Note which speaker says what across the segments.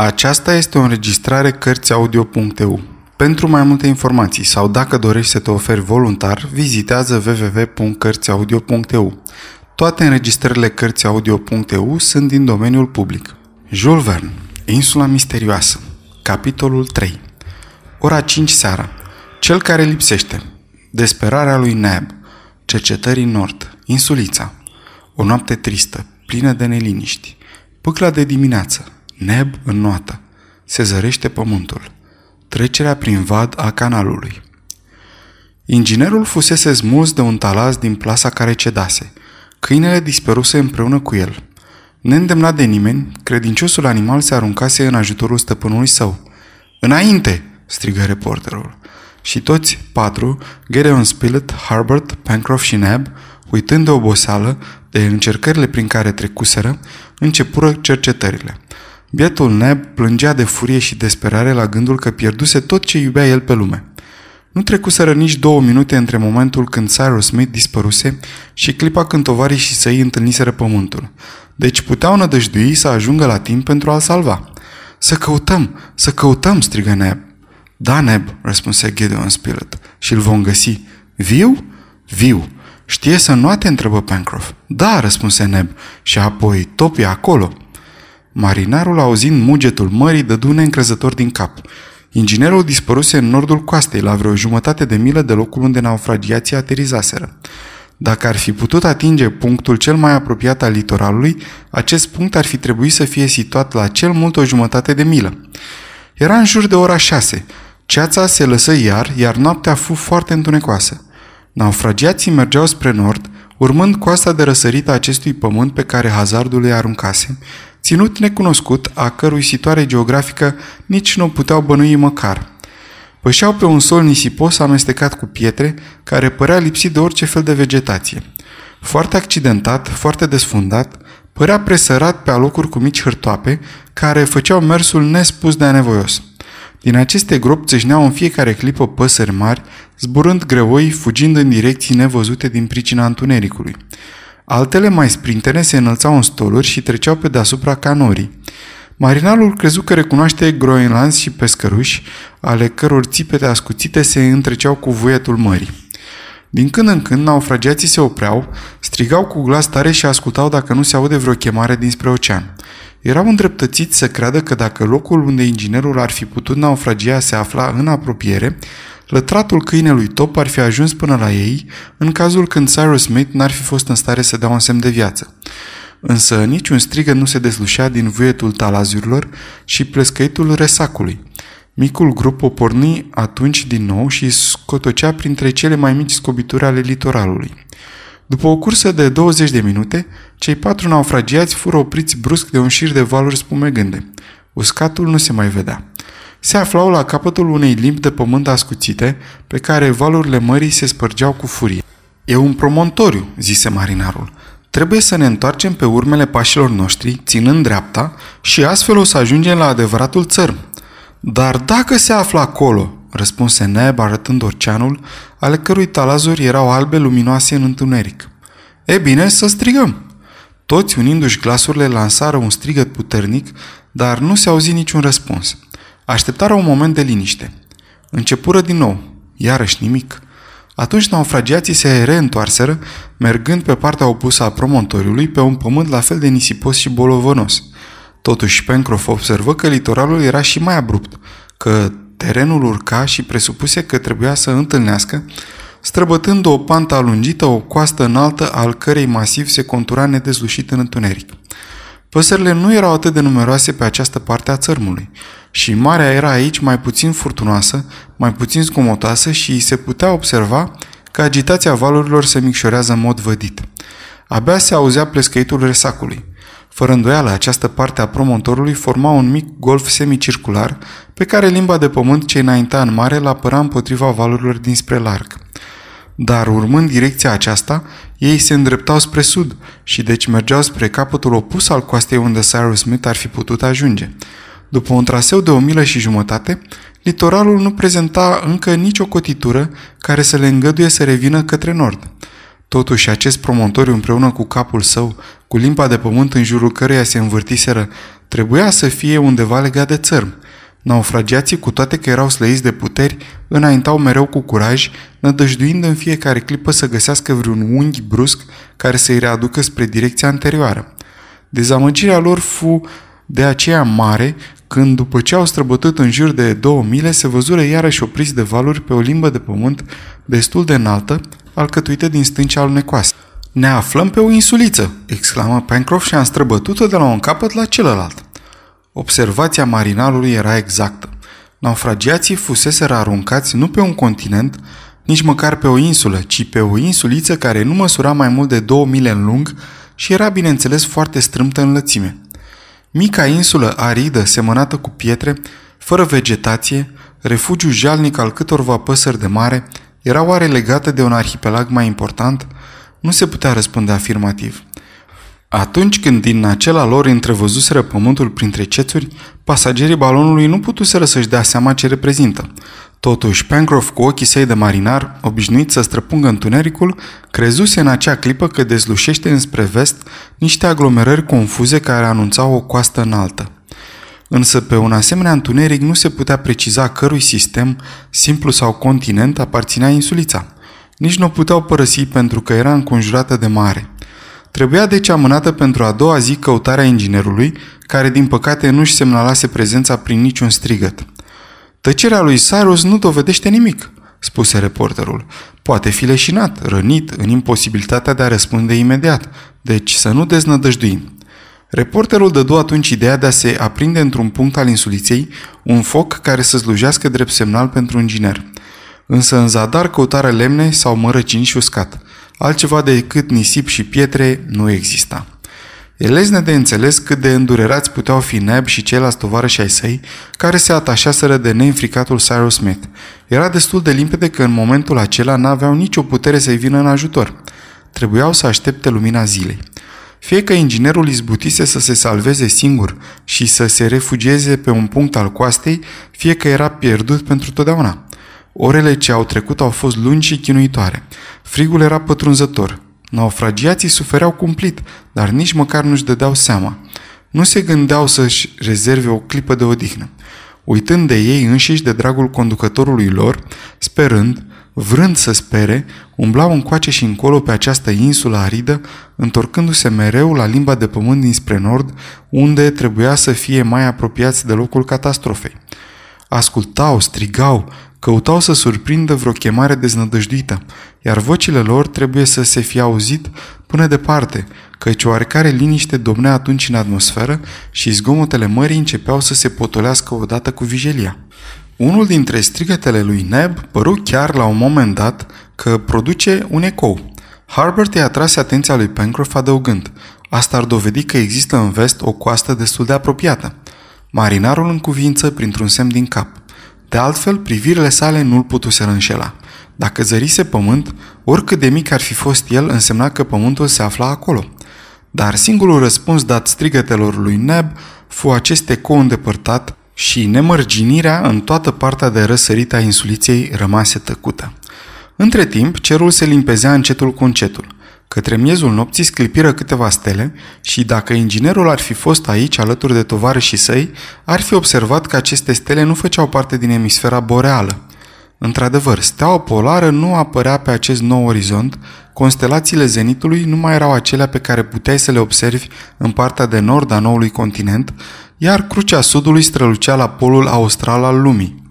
Speaker 1: Aceasta este o înregistrare Cărțiaudio.eu. Pentru mai multe informații sau dacă dorești să te oferi voluntar, vizitează www.cărțiaudio.eu. Toate înregistrările Cărțiaudio.eu sunt din domeniul public. Jules Verne, Insula misterioasă, capitolul 3 Ora 5 seara. Cel care lipsește. Desperarea lui Neb. Cercetării nord. Insulița. O noapte tristă, plină de neliniști. Pâcla de dimineață Neb în noată. Se zărește pământul. Trecerea prin vad a canalului. Inginerul fusese smuls de un talaz din plasa care cedase. Câinele dispăruse împreună cu el. Neîndemnat de nimeni, credinciosul animal se aruncase în ajutorul stăpânului său. Înainte!" strigă reporterul. Și toți patru, Gedeon Spilett, Harbert, Pencroff și Neb, uitând de oboseală, de încercările prin care trecuseră, începură cercetările – Bietul Neb plângea de furie și desperare la gândul că pierduse tot ce iubea el pe lume. Nu trecuseră nici două minute între momentul când Cyrus Smith dispăruse și clipa când și săi întâlniseră pământul. Deci puteau nădăjdui să ajungă la timp pentru a-l salva. Să căutăm, să căutăm, strigă Neb. Da, Neb, răspunse Gideon Spirit, și îl vom găsi. Viu? Viu. Știe să nu te întrebă Pencroff. Da, răspunse Neb, și apoi topii acolo. Marinarul, auzind mugetul mării, dădu neîncrezător din cap. Inginerul dispăruse în nordul coastei, la vreo jumătate de milă de locul unde naufragiații aterizaseră. Dacă ar fi putut atinge punctul cel mai apropiat al litoralului, acest punct ar fi trebuit să fie situat la cel mult o jumătate de milă. Era în jur de ora șase. Ceața se lăsă iar, iar noaptea fu foarte întunecoasă. Naufragiații mergeau spre nord, urmând coasta de răsărit a acestui pământ pe care hazardul îi aruncase, ținut necunoscut, a cărui situare geografică nici nu puteau bănui măcar. Pășeau pe un sol nisipos amestecat cu pietre, care părea lipsit de orice fel de vegetație. Foarte accidentat, foarte desfundat, părea presărat pe alocuri cu mici hârtoape, care făceau mersul nespus de anevoios. Din aceste gropi țâșneau în fiecare clipă păsări mari, zburând greoi, fugind în direcții nevăzute din pricina întunericului. Altele mai sprintene se înălțau în stoluri și treceau pe deasupra canorii. Marinalul crezu că recunoaște groenlanzi și pescăruși, ale căror țipete ascuțite se întreceau cu vuietul mării. Din când în când, naufragiații se opreau, strigau cu glas tare și ascultau dacă nu se aude vreo chemare dinspre ocean. Erau îndreptățiți să creadă că dacă locul unde inginerul ar fi putut naufragia se afla în apropiere, Lătratul câinelui Top ar fi ajuns până la ei în cazul când Cyrus Smith n-ar fi fost în stare să dea un semn de viață. Însă niciun strigă nu se dezlușea din vuietul talazurilor și plescăitul resacului. Micul grup o porni atunci din nou și scotocea printre cele mai mici scobituri ale litoralului. După o cursă de 20 de minute, cei patru naufragiați fură opriți brusc de un șir de valuri spumegânde. Uscatul nu se mai vedea se aflau la capătul unei limbi de pământ ascuțite, pe care valurile mării se spărgeau cu furie. E un promontoriu, zise marinarul. Trebuie să ne întoarcem pe urmele pașilor noștri, ținând dreapta, și astfel o să ajungem la adevăratul țărm. Dar dacă se află acolo, răspunse Neb arătând oceanul, ale cărui talazuri erau albe luminoase în întuneric. E bine, să strigăm! Toți, unindu-și glasurile, lansară un strigăt puternic, dar nu se auzi niciun răspuns. Așteptară un moment de liniște. Începură din nou. Iarăși nimic. Atunci naufragiații se reîntoarseră, mergând pe partea opusă a promontoriului, pe un pământ la fel de nisipos și bolovănos. Totuși, Pencroff observă că litoralul era și mai abrupt, că terenul urca și presupuse că trebuia să întâlnească, străbătând o pantă alungită, o coastă înaltă, al cărei masiv se contura nedezlușit în întuneric. Păsările nu erau atât de numeroase pe această parte a țărmului și marea era aici mai puțin furtunoasă, mai puțin scomotoasă și se putea observa că agitația valurilor se micșorează în mod vădit. Abia se auzea plescăitul resacului. Fără îndoială, această parte a promontorului forma un mic golf semicircular pe care limba de pământ ce înaintea în mare l apăra împotriva valurilor dinspre larg. Dar urmând direcția aceasta, ei se îndreptau spre sud și deci mergeau spre capătul opus al coastei unde Cyrus Smith ar fi putut ajunge. După un traseu de o milă și jumătate, litoralul nu prezenta încă nicio cotitură care să le îngăduie să revină către nord. Totuși, acest promontoriu împreună cu capul său, cu limpa de pământ în jurul căreia se învârtiseră Trebuia să fie undeva legat de țărm. Naufragiații, cu toate că erau slăiți de puteri, înaintau mereu cu curaj, nădăjduind în fiecare clipă să găsească vreun unghi brusc care să-i readucă spre direcția anterioară. Dezamăgirea lor fu de aceea mare când, după ce au străbătut în jur de două mile, se văzură iarăși opriți de valuri pe o limbă de pământ destul de înaltă, alcătuită din stânci alunecoase. Ne aflăm pe o insuliță!" exclamă Pencroff și am străbătut-o de la un capăt la celălalt. Observația marinarului era exactă. Naufragiații fuseseră aruncați nu pe un continent, nici măcar pe o insulă, ci pe o insuliță care nu măsura mai mult de două mile în lung și era, bineînțeles, foarte strâmtă în lățime. Mica insulă aridă, semănată cu pietre, fără vegetație, refugiu jalnic al câtorva păsări de mare, era oare legată de un arhipelag mai important? Nu se putea răspunde afirmativ. Atunci când din acela lor întrevăzuseră pământul printre cețuri, pasagerii balonului nu putuseră să-și dea seama ce reprezintă. Totuși, Pencroff, cu ochii săi de marinar, obișnuit să străpungă întunericul, crezuse în acea clipă că dezlușește înspre vest niște aglomerări confuze care anunțau o coastă înaltă. Însă pe un asemenea întuneric nu se putea preciza cărui sistem, simplu sau continent, aparținea insulița. Nici nu o puteau părăsi pentru că era înconjurată de mare. Trebuia deci amânată pentru a doua zi căutarea inginerului, care din păcate nu-și semnalase prezența prin niciun strigăt. Tăcerea lui Cyrus nu dovedește nimic, spuse reporterul. Poate fi leșinat, rănit, în imposibilitatea de a răspunde imediat, deci să nu deznădăjduim. Reporterul dădu atunci ideea de a se aprinde într-un punct al insuliței un foc care să slujească drept semnal pentru un inginer. Însă în zadar căutare lemne sau mărăcini și uscat. Altceva decât nisip și pietre nu exista. E lezne de înțeles cât de îndurerați puteau fi Neb și ceilalți tovarăși ai săi, care se atașaseră de neînfricatul Cyrus Smith. Era destul de limpede că în momentul acela n-aveau nicio putere să-i vină în ajutor. Trebuiau să aștepte lumina zilei. Fie că inginerul izbutise să se salveze singur și să se refugieze pe un punct al coastei, fie că era pierdut pentru totdeauna. Orele ce au trecut au fost lungi și chinuitoare. Frigul era pătrunzător. Naufragiații sufereau cumplit, dar nici măcar nu-și dădeau seama. Nu se gândeau să-și rezerve o clipă de odihnă. Uitând de ei înșiși de dragul conducătorului lor, sperând, vrând să spere, umblau încoace și încolo pe această insulă aridă, întorcându-se mereu la limba de pământ dinspre nord, unde trebuia să fie mai apropiați de locul catastrofei. Ascultau, strigau, căutau să surprindă vreo chemare deznădăjduită, iar vocile lor trebuie să se fie auzit până departe, căci oarecare liniște domnea atunci în atmosferă și zgomotele mării începeau să se potolească odată cu vijelia. Unul dintre strigătele lui Neb păru chiar la un moment dat că produce un ecou. Harbert i-a tras atenția lui Pencroff adăugând, asta ar dovedi că există în vest o coastă destul de apropiată. Marinarul în cuvință printr-un semn din cap. De altfel, privirile sale nu-l putuseră înșela. Dacă zărise pământ, oricât de mic ar fi fost el, însemna că pământul se afla acolo. Dar singurul răspuns dat strigătelor lui Neb fu acest ecou îndepărtat și nemărginirea în toată partea de răsărit a insuliței rămase tăcută. Între timp, cerul se limpezea încetul cu încetul. Către miezul nopții sclipiră câteva stele și dacă inginerul ar fi fost aici alături de tovarășii săi, ar fi observat că aceste stele nu făceau parte din emisfera boreală. Într-adevăr, steaua polară nu apărea pe acest nou orizont, constelațiile zenitului nu mai erau acelea pe care puteai să le observi în partea de nord a noului continent, iar crucea sudului strălucea la polul austral al lumii.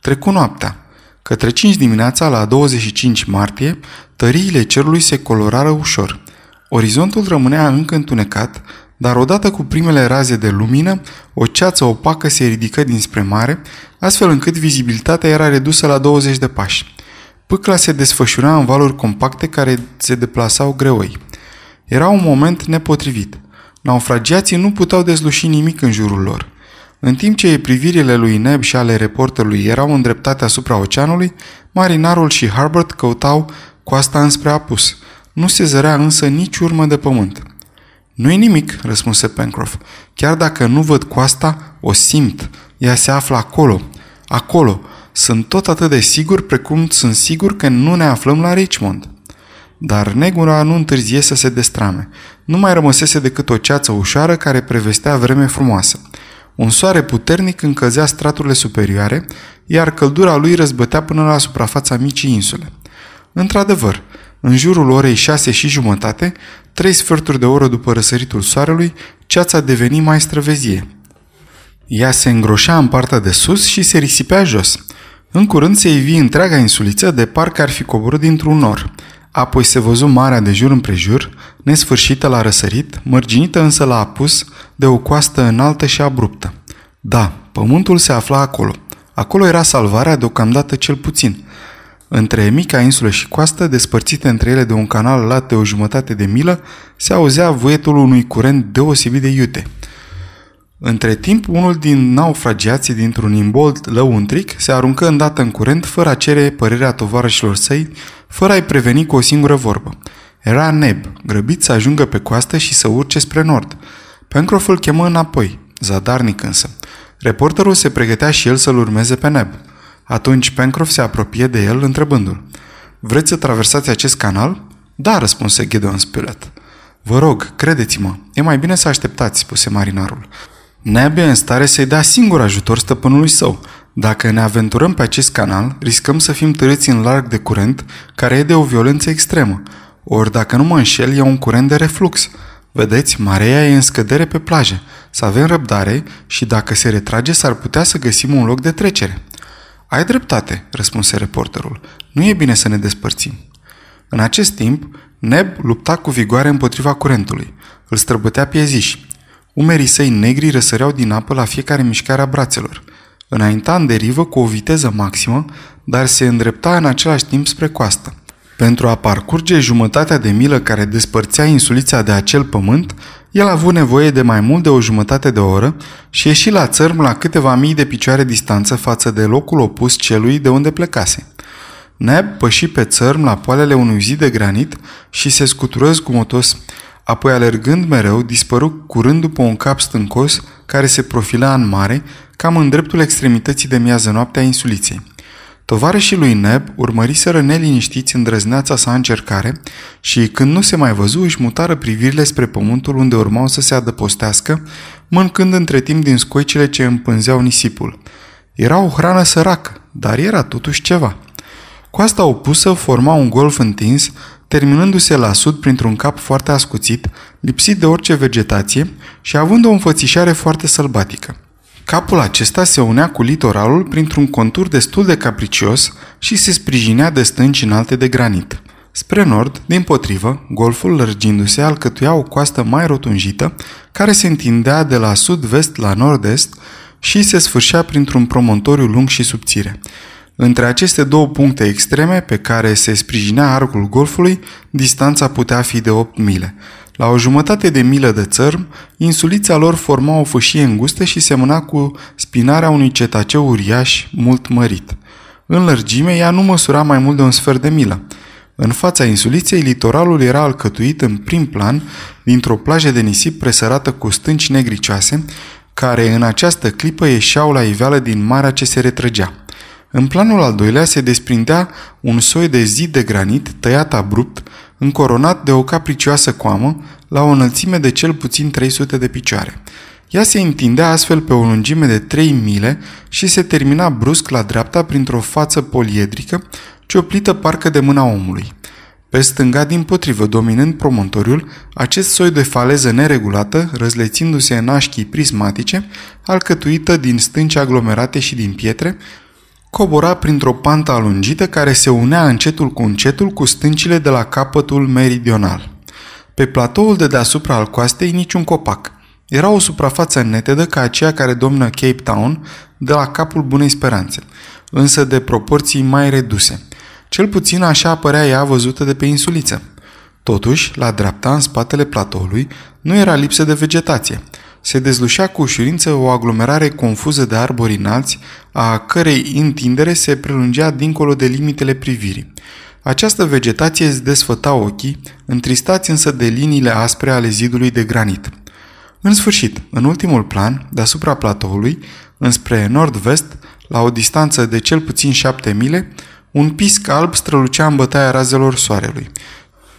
Speaker 1: Trecu noaptea. Către 5 dimineața, la 25 martie, tăriile cerului se colorară ușor. Orizontul rămânea încă întunecat, dar odată cu primele raze de lumină, o ceață opacă se ridică dinspre mare, astfel încât vizibilitatea era redusă la 20 de pași. Pâcla se desfășura în valuri compacte care se deplasau greoi. Era un moment nepotrivit. Naufragiații nu puteau dezluși nimic în jurul lor. În timp ce privirile lui Neb și ale reporterului erau îndreptate asupra oceanului, marinarul și Harbert căutau coasta înspre apus. Nu se zărea însă nici urmă de pământ. Nu-i nimic, răspunse Pencroff. Chiar dacă nu văd coasta, o simt. Ea se află acolo. Acolo. Sunt tot atât de sigur precum sunt sigur că nu ne aflăm la Richmond. dar negura nu întârzie să se destrame. Nu mai rămăsese decât o ceață ușoară care prevestea vreme frumoasă. Un soare puternic încălzea straturile superioare, iar căldura lui răzbătea până la suprafața micii insule. Într-adevăr, în jurul orei șase și jumătate, trei sferturi de oră după răsăritul soarelui, ceața deveni mai străvezie. Ea se îngroșea în partea de sus și se risipea jos. În curând se ivi întreaga insuliță de parcă ar fi coborât dintr-un nor. Apoi se văzu marea de jur împrejur, nesfârșită la răsărit, mărginită însă la apus de o coastă înaltă și abruptă. Da, pământul se afla acolo. Acolo era salvarea deocamdată cel puțin. Între mica insulă și coastă, despărțite între ele de un canal lat de o jumătate de milă, se auzea vuietul unui curent deosebit de iute – între timp, unul din naufragiații dintr-un imbold lăuntric se aruncă îndată în curent fără a cere părerea tovarășilor săi, fără a-i preveni cu o singură vorbă. Era neb, grăbit să ajungă pe coastă și să urce spre nord. Pencroff îl chemă înapoi, zadarnic însă. Reporterul se pregătea și el să-l urmeze pe neb. Atunci Pencroff se apropie de el, întrebându-l. Vreți să traversați acest canal?" Da," răspunse Gideon Spilett. Vă rog, credeți-mă, e mai bine să așteptați," spuse marinarul. Neb e în stare să-i dea singur ajutor stăpânului său. Dacă ne aventurăm pe acest canal, riscăm să fim târâți în larg de curent, care e de o violență extremă. Ori, dacă nu mă înșel, e un curent de reflux. Vedeți, marea e în scădere pe plajă. Să avem răbdare și dacă se retrage, s-ar putea să găsim un loc de trecere. Ai dreptate, răspunse reporterul. Nu e bine să ne despărțim. În acest timp, Neb lupta cu vigoare împotriva curentului. Îl străbătea pieziși. Umerii săi negri răsăreau din apă la fiecare mișcare a brațelor. Înainta în derivă cu o viteză maximă, dar se îndrepta în același timp spre coastă. Pentru a parcurge jumătatea de milă care despărțea insulița de acel pământ, el a avut nevoie de mai mult de o jumătate de oră și ieși la țărm la câteva mii de picioare distanță față de locul opus celui de unde plecase. Neb păși pe țărm la poalele unui zid de granit și se scutură zgumotos apoi alergând mereu, dispăru curând după un cap stâncos care se profila în mare, cam în dreptul extremității de miază noapte a insuliței. Tovarășii lui Neb urmăriseră neliniștiți îndrăzneața sa încercare și, când nu se mai văzu, își mutară privirile spre pământul unde urmau să se adăpostească, mâncând între timp din scoicile ce împânzeau nisipul. Era o hrană săracă, dar era totuși ceva. Coasta opusă forma un golf întins, terminându-se la sud printr-un cap foarte ascuțit, lipsit de orice vegetație și având o înfățișare foarte sălbatică. Capul acesta se unea cu litoralul printr-un contur destul de capricios și se sprijinea de stânci înalte de granit. Spre nord, din potrivă, golful lărgindu-se alcătuia o coastă mai rotunjită, care se întindea de la sud-vest la nord-est și se sfârșea printr-un promontoriu lung și subțire. Între aceste două puncte extreme pe care se sprijinea arcul golfului, distanța putea fi de 8 mile. La o jumătate de milă de țărm, insulița lor forma o fâșie îngustă și semăna cu spinarea unui cetaceu uriaș mult mărit. În lărgime, ea nu măsura mai mult de un sfert de milă. În fața insuliței, litoralul era alcătuit în prim plan dintr-o plajă de nisip presărată cu stânci negricioase, care în această clipă ieșeau la iveală din marea ce se retrăgea. În planul al doilea se desprindea un soi de zid de granit tăiat abrupt, încoronat de o capricioasă coamă, la o înălțime de cel puțin 300 de picioare. Ea se întindea astfel pe o lungime de 3 mile și se termina brusc la dreapta printr-o față poliedrică, cioplită parcă de mâna omului. Pe stânga, din potrivă, dominând promontoriul, acest soi de faleză neregulată, răzlețindu-se în așchii prismatice, alcătuită din stânci aglomerate și din pietre, cobora printr-o pantă alungită care se unea încetul cu încetul cu stâncile de la capătul meridional. Pe platoul de deasupra al coastei niciun copac. Era o suprafață netedă ca aceea care domnă Cape Town de la capul Bunei Speranțe, însă de proporții mai reduse. Cel puțin așa apărea ea văzută de pe insuliță. Totuși, la dreapta, în spatele platoului, nu era lipsă de vegetație – se dezlușea cu ușurință o aglomerare confuză de arbori înalți, a cărei întindere se prelungea dincolo de limitele privirii. Această vegetație îți desfăta ochii, întristați însă de liniile aspre ale zidului de granit. În sfârșit, în ultimul plan, deasupra platoului, înspre nord-vest, la o distanță de cel puțin șapte mile, un pisc alb strălucea în bătaia razelor soarelui.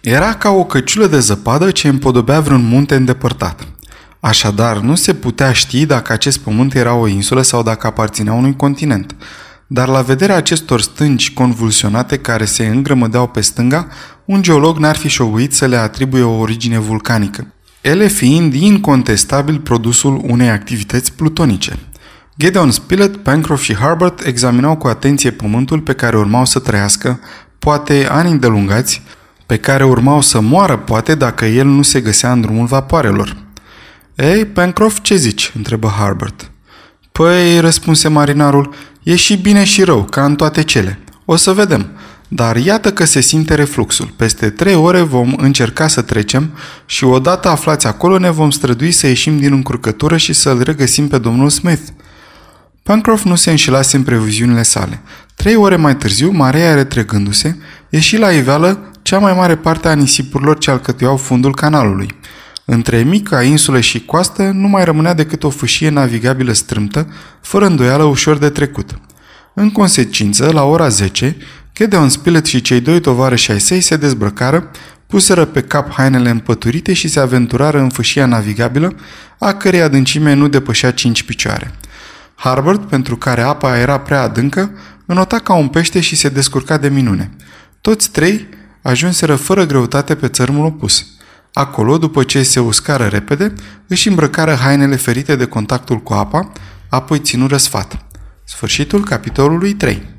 Speaker 1: Era ca o căciulă de zăpadă ce împodobea vreun munte îndepărtat. Așadar, nu se putea ști dacă acest pământ era o insulă sau dacă aparținea unui continent. Dar la vederea acestor stângi convulsionate care se îngrămădeau pe stânga, un geolog n-ar fi șoguit să le atribuie o origine vulcanică, ele fiind incontestabil produsul unei activități plutonice. Gideon Spilett, Pencroff și Harbert examinau cu atenție pământul pe care urmau să trăiască, poate ani îndelungați, pe care urmau să moară poate dacă el nu se găsea în drumul vapoarelor. Ei, Pencroff, ce zici?" întrebă Harbert. Păi, răspunse marinarul, e și bine și rău, ca în toate cele. O să vedem. Dar iată că se simte refluxul. Peste trei ore vom încerca să trecem și odată aflați acolo ne vom strădui să ieșim din încurcătură și să-l regăsim pe domnul Smith. Pencroff nu se înșelase în previziunile sale. Trei ore mai târziu, marea retrăgându-se, ieși la iveală cea mai mare parte a nisipurilor ce alcătuiau fundul canalului. Între mica insulă și coastă nu mai rămânea decât o fâșie navigabilă strâmtă, fără îndoială ușor de trecut. În consecință, la ora 10, Gedeon Spilett și cei doi tovarăși ai săi se dezbrăcară, puseră pe cap hainele împăturite și se aventurară în fâșia navigabilă, a cărei adâncime nu depășea 5 picioare. Harbert, pentru care apa era prea adâncă, înota ca un pește și se descurca de minune. Toți trei ajunseră fără greutate pe țărmul opus. Acolo, după ce se uscară repede, își îmbrăcară hainele ferite de contactul cu apa, apoi ținură sfat. Sfârșitul capitolului 3